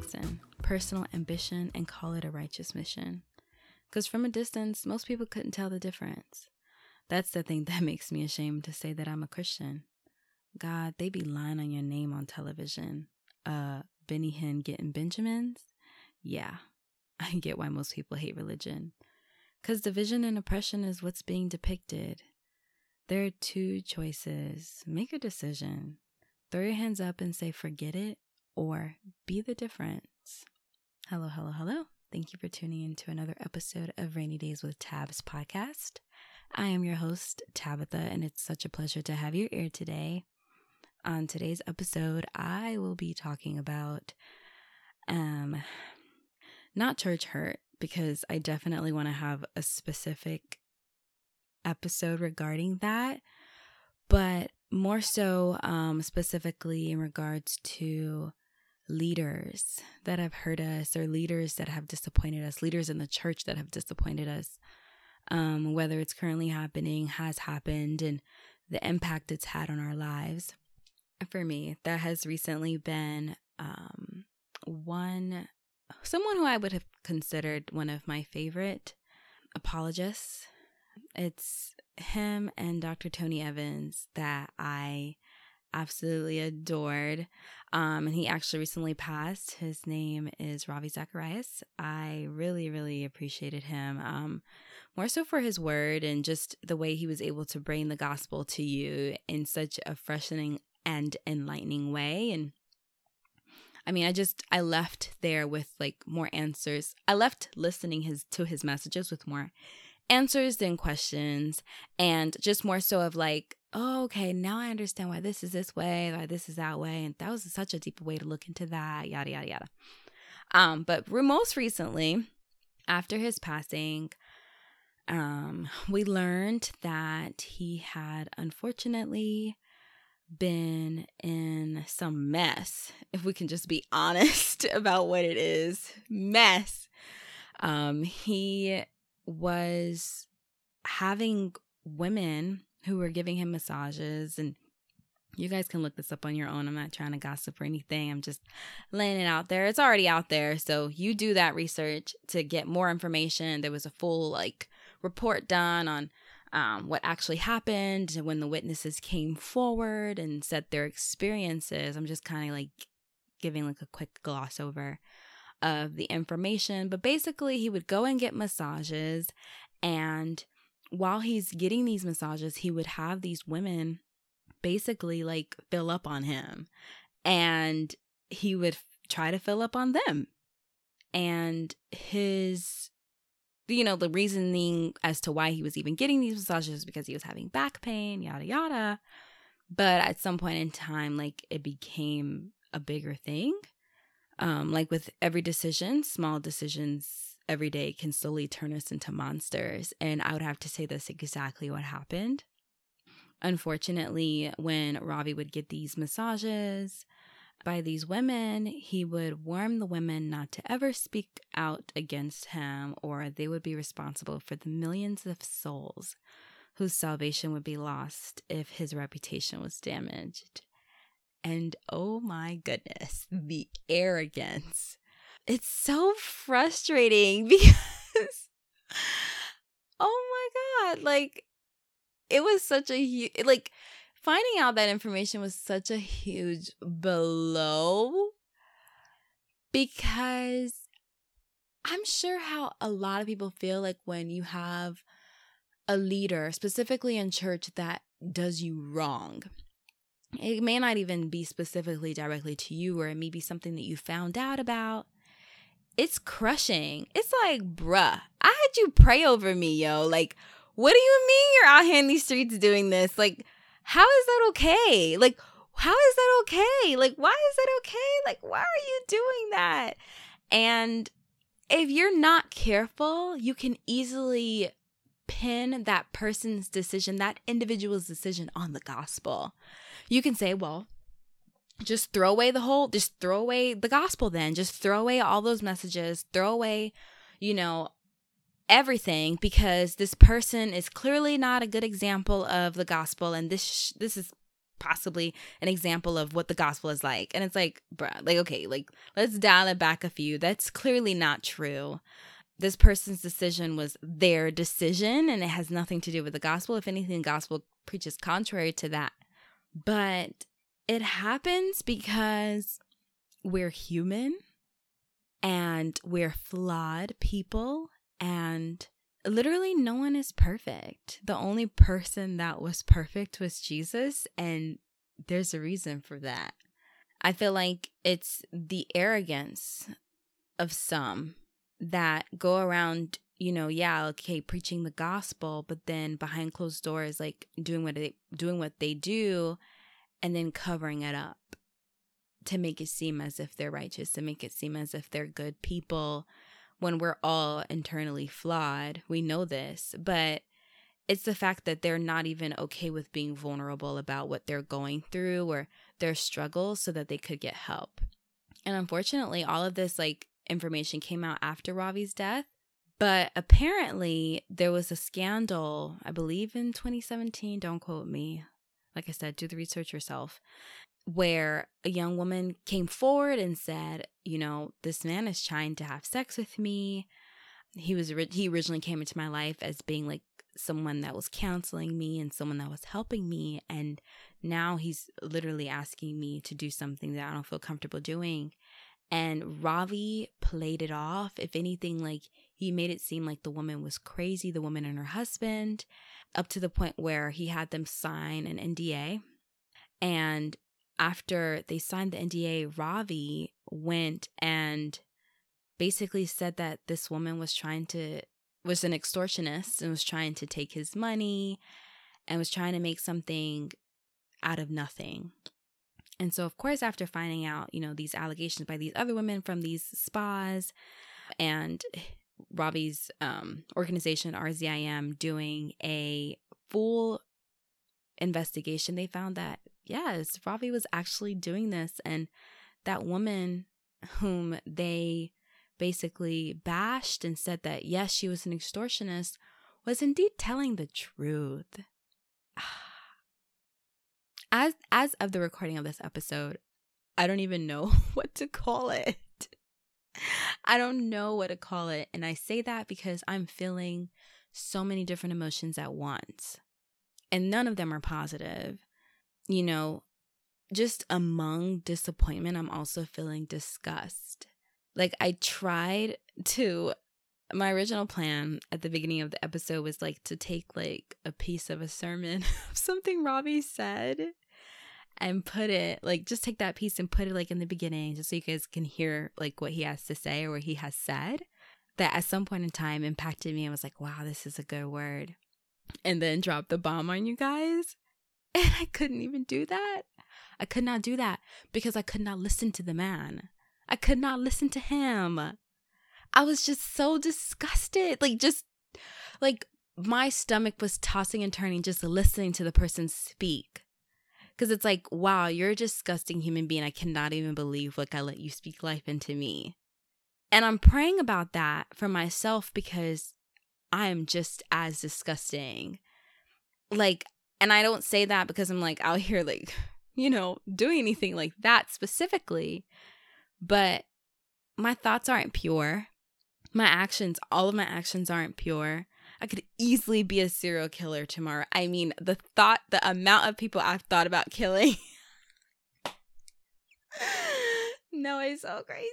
mixing personal ambition and call it a righteous mission. Because from a distance, most people couldn't tell the difference. That's the thing that makes me ashamed to say that I'm a Christian. God, they be lying on your name on television. Uh, Benny Hinn getting Benjamins? Yeah, I get why most people hate religion. Because division and oppression is what's being depicted. There are two choices. Make a decision. Throw your hands up and say, forget it, or be the difference. Hello, hello, hello. Thank you for tuning in to another episode of Rainy Days with Tabs podcast. I am your host, Tabitha, and it's such a pleasure to have your ear today. On today's episode, I will be talking about um not church hurt because I definitely want to have a specific episode regarding that, but more so um specifically in regards to leaders that have hurt us or leaders that have disappointed us, leaders in the church that have disappointed us, um, whether it's currently happening, has happened, and the impact it's had on our lives. For me, that has recently been um, one, someone who I would have considered one of my favorite apologists. It's him and Dr. Tony Evans that I absolutely adored. Um, and he actually recently passed. His name is Ravi Zacharias. I really, really appreciated him. Um, more so for his word and just the way he was able to bring the gospel to you in such a freshening and enlightening way. And I mean, I just I left there with like more answers. I left listening his to his messages with more answers than questions and just more so of like oh, okay, now I understand why this is this way, why this is that way. And that was such a deep way to look into that, yada, yada, yada. Um, but most recently, after his passing, um, we learned that he had unfortunately been in some mess, if we can just be honest about what it is mess. Um, he was having women who were giving him massages and you guys can look this up on your own. I'm not trying to gossip or anything. I'm just laying it out there. It's already out there. So you do that research to get more information. There was a full like report done on um, what actually happened and when the witnesses came forward and said their experiences. I'm just kind of like giving like a quick gloss over of the information. But basically, he would go and get massages and while he's getting these massages, he would have these women basically like fill up on him and he would try to fill up on them. And his, you know, the reasoning as to why he was even getting these massages because he was having back pain, yada, yada. But at some point in time, like it became a bigger thing. Um, like with every decision, small decisions every day can slowly turn us into monsters. And I would have to say that's exactly what happened. Unfortunately, when Ravi would get these massages by these women, he would warn the women not to ever speak out against him, or they would be responsible for the millions of souls whose salvation would be lost if his reputation was damaged. And oh my goodness, the arrogance it's so frustrating because oh my god, like it was such a huge like finding out that information was such a huge blow because I'm sure how a lot of people feel like when you have a leader, specifically in church, that does you wrong. It may not even be specifically directly to you, or it may be something that you found out about it's crushing. It's like, bruh, I had you pray over me, yo. Like, what do you mean you're out here in these streets doing this? Like, how is that okay? Like, how is that okay? Like, why is that okay? Like, why are you doing that? And if you're not careful, you can easily pin that person's decision, that individual's decision on the gospel. You can say, well, just throw away the whole just throw away the gospel then just throw away all those messages throw away you know everything because this person is clearly not a good example of the gospel and this this is possibly an example of what the gospel is like. And it's like, bruh, like, okay, like, let's dial it back a few. That's clearly not true. This person's decision was their decision and it has nothing to do with the gospel. If anything, the gospel preaches contrary to that. But it happens because we're human and we're flawed people and literally no one is perfect. The only person that was perfect was Jesus, and there's a reason for that. I feel like it's the arrogance of some that go around, you know, yeah, okay, preaching the gospel, but then behind closed doors like doing what they doing what they do and then covering it up to make it seem as if they're righteous, to make it seem as if they're good people when we're all internally flawed. We know this, but it's the fact that they're not even okay with being vulnerable about what they're going through or their struggles so that they could get help. And unfortunately, all of this like information came out after Ravi's death. But apparently, there was a scandal, I believe in 2017. Don't quote me. Like I said, do the research yourself where a young woman came forward and said, you know, this man is trying to have sex with me. He was he originally came into my life as being like someone that was counseling me and someone that was helping me and now he's literally asking me to do something that I don't feel comfortable doing. And Ravi played it off. If anything, like he made it seem like the woman was crazy, the woman and her husband, up to the point where he had them sign an NDA. And after they signed the NDA, Ravi went and basically said that this woman was trying to was an extortionist and was trying to take his money and was trying to make something out of nothing. And so of course after finding out, you know, these allegations by these other women from these spas and Ravi's um, organization RZIM doing a full investigation, they found that yes, Ravi was actually doing this. And that woman whom they basically bashed and said that, yes, she was an extortionist, was indeed telling the truth. As as of the recording of this episode, I don't even know what to call it. I don't know what to call it. And I say that because I'm feeling so many different emotions at once. And none of them are positive you know, just among disappointment, I'm also feeling disgust. Like, I tried to, my original plan at the beginning of the episode was like to take like a piece of a sermon of something Ravi said and put it like just take that piece and put it like in the beginning just so you guys can hear like what he has to say or what he has said that at some point in time impacted me and was like wow this is a good word and then drop the bomb on you guys and I couldn't even do that. I could not do that because I could not listen to the man. I could not listen to him. I was just so disgusted. Like, just like my stomach was tossing and turning just listening to the person speak. Because it's like, wow, you're a disgusting human being. I cannot even believe, like, I let you speak life into me. And I'm praying about that for myself because I am just as disgusting. Like, and I don't say that because I'm like out here, like, you know, doing anything like that specifically. But my thoughts aren't pure. My actions, all of my actions aren't pure. I could easily be a serial killer tomorrow. I mean, the thought, the amount of people I've thought about killing. no, it's so crazy.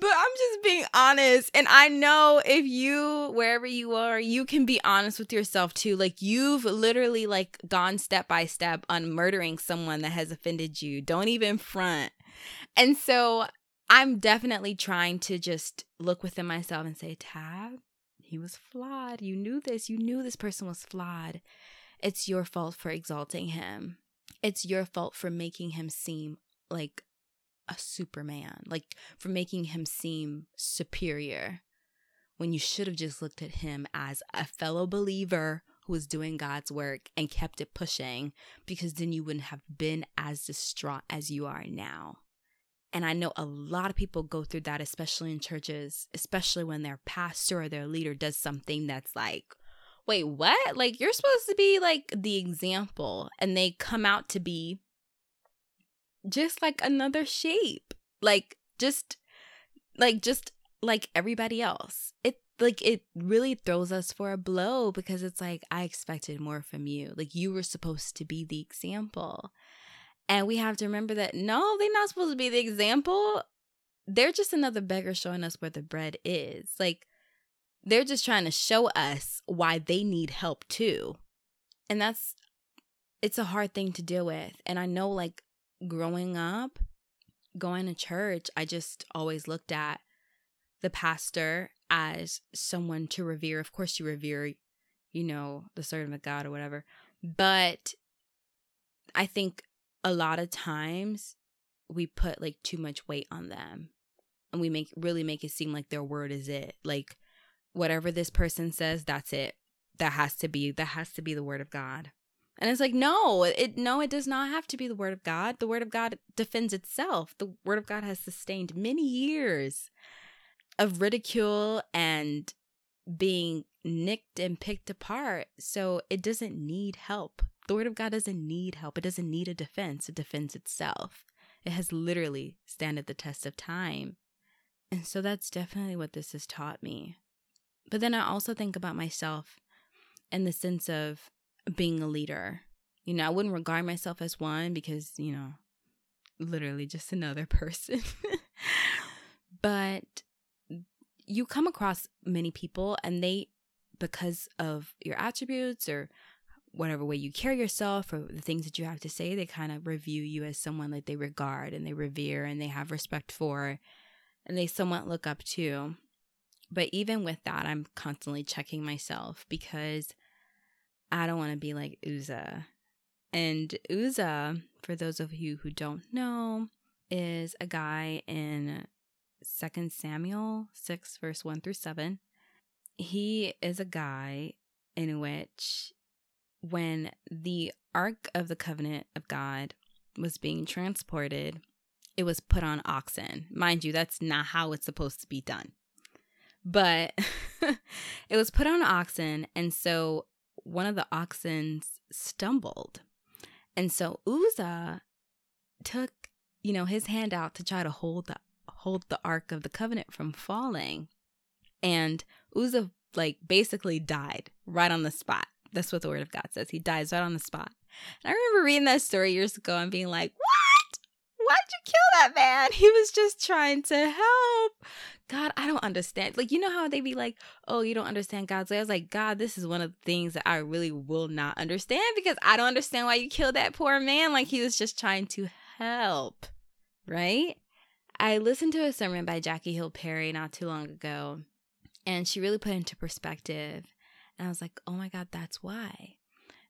But I'm just being honest. And I know if you, wherever you are, you can be honest with yourself too. Like you've literally like gone step by step on murdering someone that has offended you. Don't even front. And so I'm definitely trying to just look within myself and say, Tab, he was flawed. You knew this. You knew this person was flawed. It's your fault for exalting him. It's your fault for making him seem like a Superman, like for making him seem superior when you should have just looked at him as a fellow believer who was doing God's work and kept it pushing because then you wouldn't have been as distraught as you are now. And I know a lot of people go through that, especially in churches, especially when their pastor or their leader does something that's like, wait, what? Like, you're supposed to be like the example, and they come out to be just like another shape. Like, just like, just like everybody else. It like it really throws us for a blow because it's like I expected more from you. Like you were supposed to be the example. And we have to remember that no, they're not supposed to be the example. They're just another beggar showing us where the bread is. Like they're just trying to show us why they need help too. And that's it's a hard thing to deal with. And I know like growing up, going to church, I just always looked at the pastor as someone to revere. Of course, you revere, you know, the servant of God or whatever. But I think a lot of times we put like too much weight on them and we make really make it seem like their word is it. Like whatever this person says, that's it. That has to be that has to be the word of God. And it's like, no, it no, it does not have to be the word of God. The word of God defends itself. The word of God has sustained many years of ridicule and being nicked and picked apart. So it doesn't need help. The word of God doesn't need help. It doesn't need a defense. It defends itself. It has literally standed the test of time. And so that's definitely what this has taught me. But then I also think about myself in the sense of being a leader. You know, I wouldn't regard myself as one because, you know, literally just another person. but you come across many people and they because of your attributes or whatever way you carry yourself or the things that you have to say they kind of review you as someone that they regard and they revere and they have respect for and they somewhat look up to but even with that i'm constantly checking myself because i don't want to be like Uzzah. and Uzzah, for those of you who don't know is a guy in Second Samuel 6, verse 1 through 7. He is a guy in which, when the Ark of the Covenant of God was being transported, it was put on oxen. Mind you, that's not how it's supposed to be done. But it was put on oxen, and so one of the oxen stumbled. And so Uzzah took, you know, his hand out to try to hold the hold the Ark of the Covenant from falling. And Uzzah, like, basically died right on the spot. That's what the word of God says. He dies right on the spot. And I remember reading that story years ago and being like, what? Why'd you kill that man? He was just trying to help. God, I don't understand. Like, you know how they be like, oh, you don't understand God's way? I was like, God, this is one of the things that I really will not understand because I don't understand why you killed that poor man. Like, he was just trying to help, right? I listened to a sermon by Jackie Hill Perry not too long ago, and she really put into perspective. And I was like, oh my God, that's why.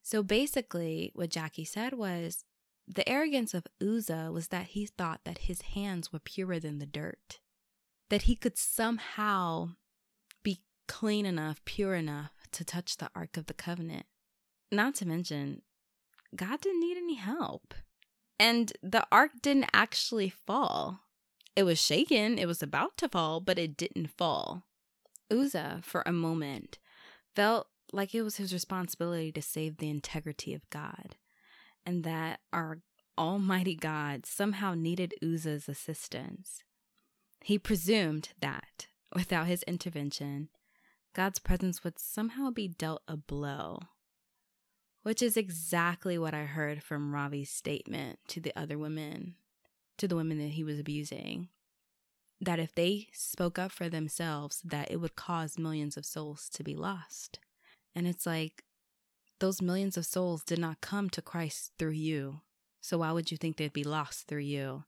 So basically, what Jackie said was the arrogance of Uzzah was that he thought that his hands were purer than the dirt, that he could somehow be clean enough, pure enough to touch the Ark of the Covenant. Not to mention, God didn't need any help. And the ark didn't actually fall. It was shaken, it was about to fall, but it didn't fall. Uzzah, for a moment, felt like it was his responsibility to save the integrity of God, and that our Almighty God somehow needed Uzzah's assistance. He presumed that, without his intervention, God's presence would somehow be dealt a blow, which is exactly what I heard from Ravi's statement to the other women to the women that he was abusing that if they spoke up for themselves that it would cause millions of souls to be lost. And it's like those millions of souls did not come to Christ through you. So why would you think they'd be lost through you?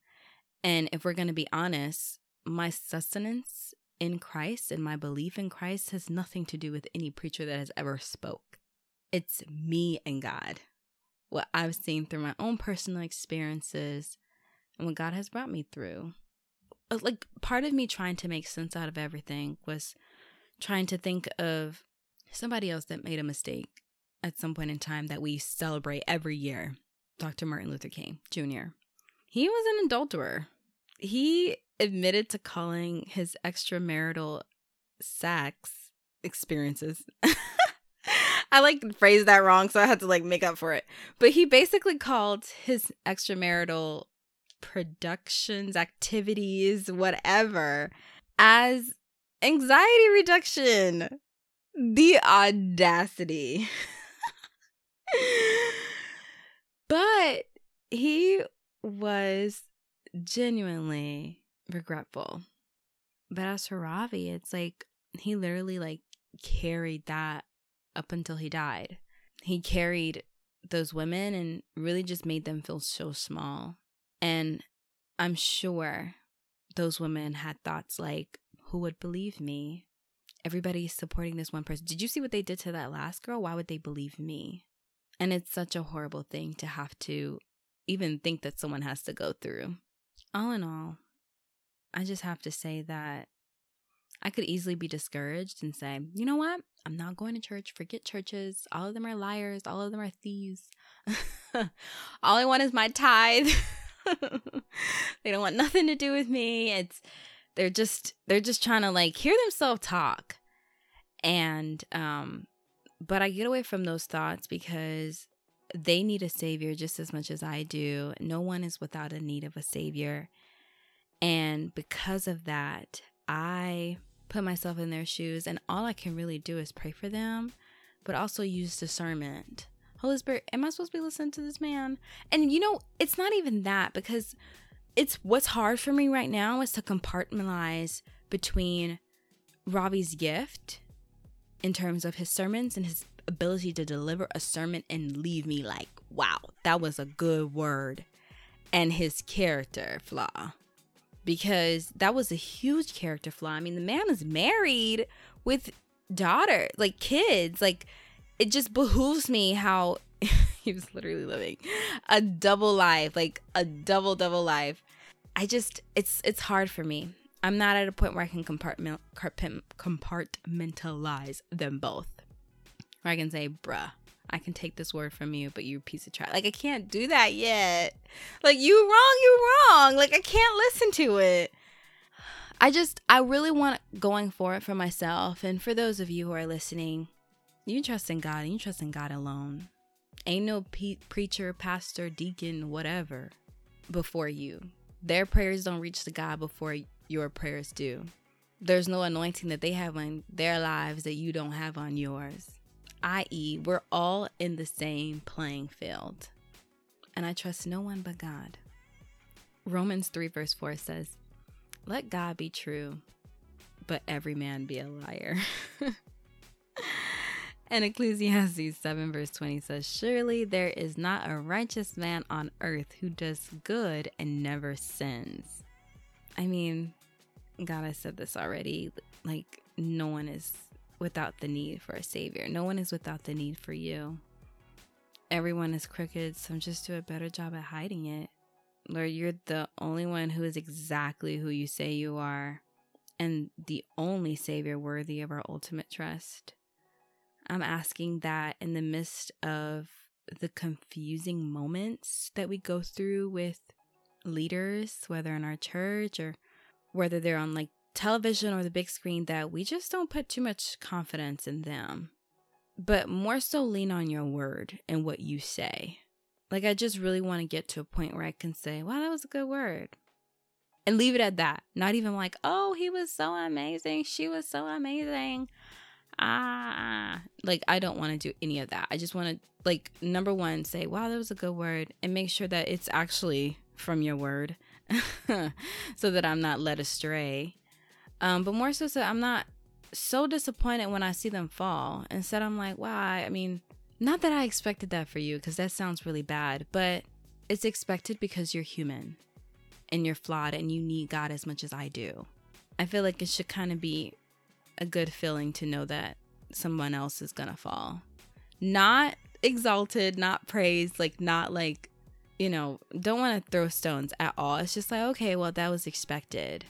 And if we're going to be honest my sustenance in Christ and my belief in Christ has nothing to do with any preacher that has ever spoke. It's me and God. What I've seen through my own personal experiences and what God has brought me through. Uh, like part of me trying to make sense out of everything was trying to think of somebody else that made a mistake at some point in time that we celebrate every year Dr. Martin Luther King Jr. He was an adulterer. He admitted to calling his extramarital sex experiences. I like phrased that wrong, so I had to like make up for it. But he basically called his extramarital productions, activities, whatever, as anxiety reduction. The audacity. but he was genuinely regretful. But as for Ravi, it's like he literally like carried that up until he died. He carried those women and really just made them feel so small. And I'm sure those women had thoughts like, who would believe me? Everybody's supporting this one person. Did you see what they did to that last girl? Why would they believe me? And it's such a horrible thing to have to even think that someone has to go through. All in all, I just have to say that I could easily be discouraged and say, you know what? I'm not going to church. Forget churches. All of them are liars. All of them are thieves. all I want is my tithe. they don't want nothing to do with me. It's they're just they're just trying to like hear themselves talk. And um but I get away from those thoughts because they need a savior just as much as I do. No one is without a need of a savior. And because of that, I put myself in their shoes and all I can really do is pray for them, but also use discernment. Holy Spirit, am I supposed to be listening to this man? And you know, it's not even that because it's what's hard for me right now is to compartmentalize between Ravi's gift in terms of his sermons and his ability to deliver a sermon and leave me like, wow, that was a good word, and his character flaw. Because that was a huge character flaw. I mean, the man is married with daughter, like kids. Like, it just behooves me how he was literally living a double life, like a double double life. I just it's it's hard for me. I'm not at a point where I can compartment, compartmentalize them both. Where I can say, bruh, I can take this word from you, but you piece of trash. Like I can't do that yet. Like you wrong, you wrong. Like I can't listen to it. I just I really want going for it for myself and for those of you who are listening. You trust in God and you trust in God alone. Ain't no pe- preacher, pastor, deacon, whatever before you. Their prayers don't reach to God before your prayers do. There's no anointing that they have on their lives that you don't have on yours. I.e., we're all in the same playing field. And I trust no one but God. Romans 3, verse 4 says, Let God be true, but every man be a liar. and Ecclesiastes 7, verse 20 says, Surely there is not a righteous man on earth who does good and never sins. I mean, God, I said this already. Like, no one is without the need for a savior. No one is without the need for you. Everyone is crooked, so just do a better job at hiding it. Lord, you're the only one who is exactly who you say you are, and the only savior worthy of our ultimate trust. I'm asking that in the midst of the confusing moments that we go through with leaders, whether in our church or whether they're on like television or the big screen, that we just don't put too much confidence in them, but more so lean on your word and what you say. Like, I just really want to get to a point where I can say, wow, that was a good word. And leave it at that. Not even like, oh, he was so amazing. She was so amazing. Ah, like, I don't want to do any of that. I just want to, like, number one, say, wow, that was a good word. And make sure that it's actually from your word so that I'm not led astray. Um, but more so, so I'm not so disappointed when I see them fall. Instead, I'm like, wow, I mean, not that I expected that for you because that sounds really bad, but it's expected because you're human and you're flawed and you need God as much as I do. I feel like it should kind of be a good feeling to know that someone else is gonna fall. Not exalted, not praised, like, not like you know, don't want to throw stones at all. It's just like, okay, well, that was expected.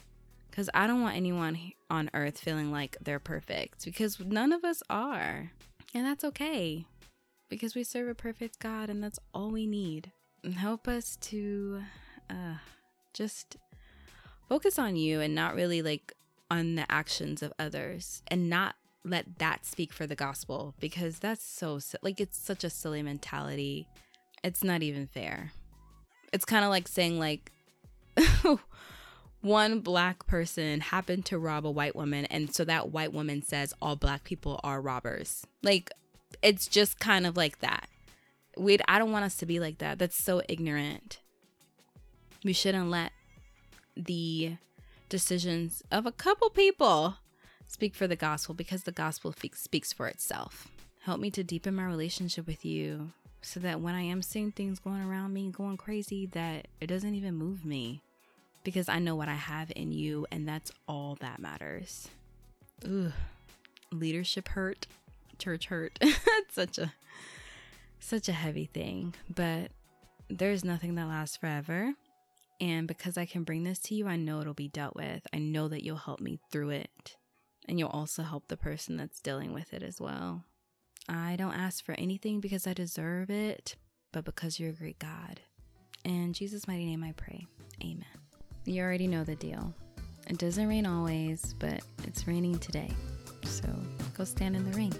Because I don't want anyone on earth feeling like they're perfect because none of us are. And that's okay because we serve a perfect God and that's all we need. And help us to uh, just focus on you and not really like on the actions of others and not let that speak for the gospel because that's so like it's such a silly mentality. It's not even fair. It's kind of like saying like one black person happened to rob a white woman and so that white woman says all black people are robbers. Like it's just kind of like that. We I don't want us to be like that. That's so ignorant. We shouldn't let the decisions of a couple people speak for the gospel because the gospel speaks for itself. Help me to deepen my relationship with you so that when I am seeing things going around me going crazy that it doesn't even move me because I know what I have in you and that's all that matters. Ugh. Leadership hurt, church hurt. it's such a such a heavy thing, but there's nothing that lasts forever. And because I can bring this to you, I know it'll be dealt with. I know that you'll help me through it. And you'll also help the person that's dealing with it as well. I don't ask for anything because I deserve it, but because you're a great God. In Jesus' mighty name I pray. Amen. You already know the deal. It doesn't rain always, but it's raining today. So go stand in the rain.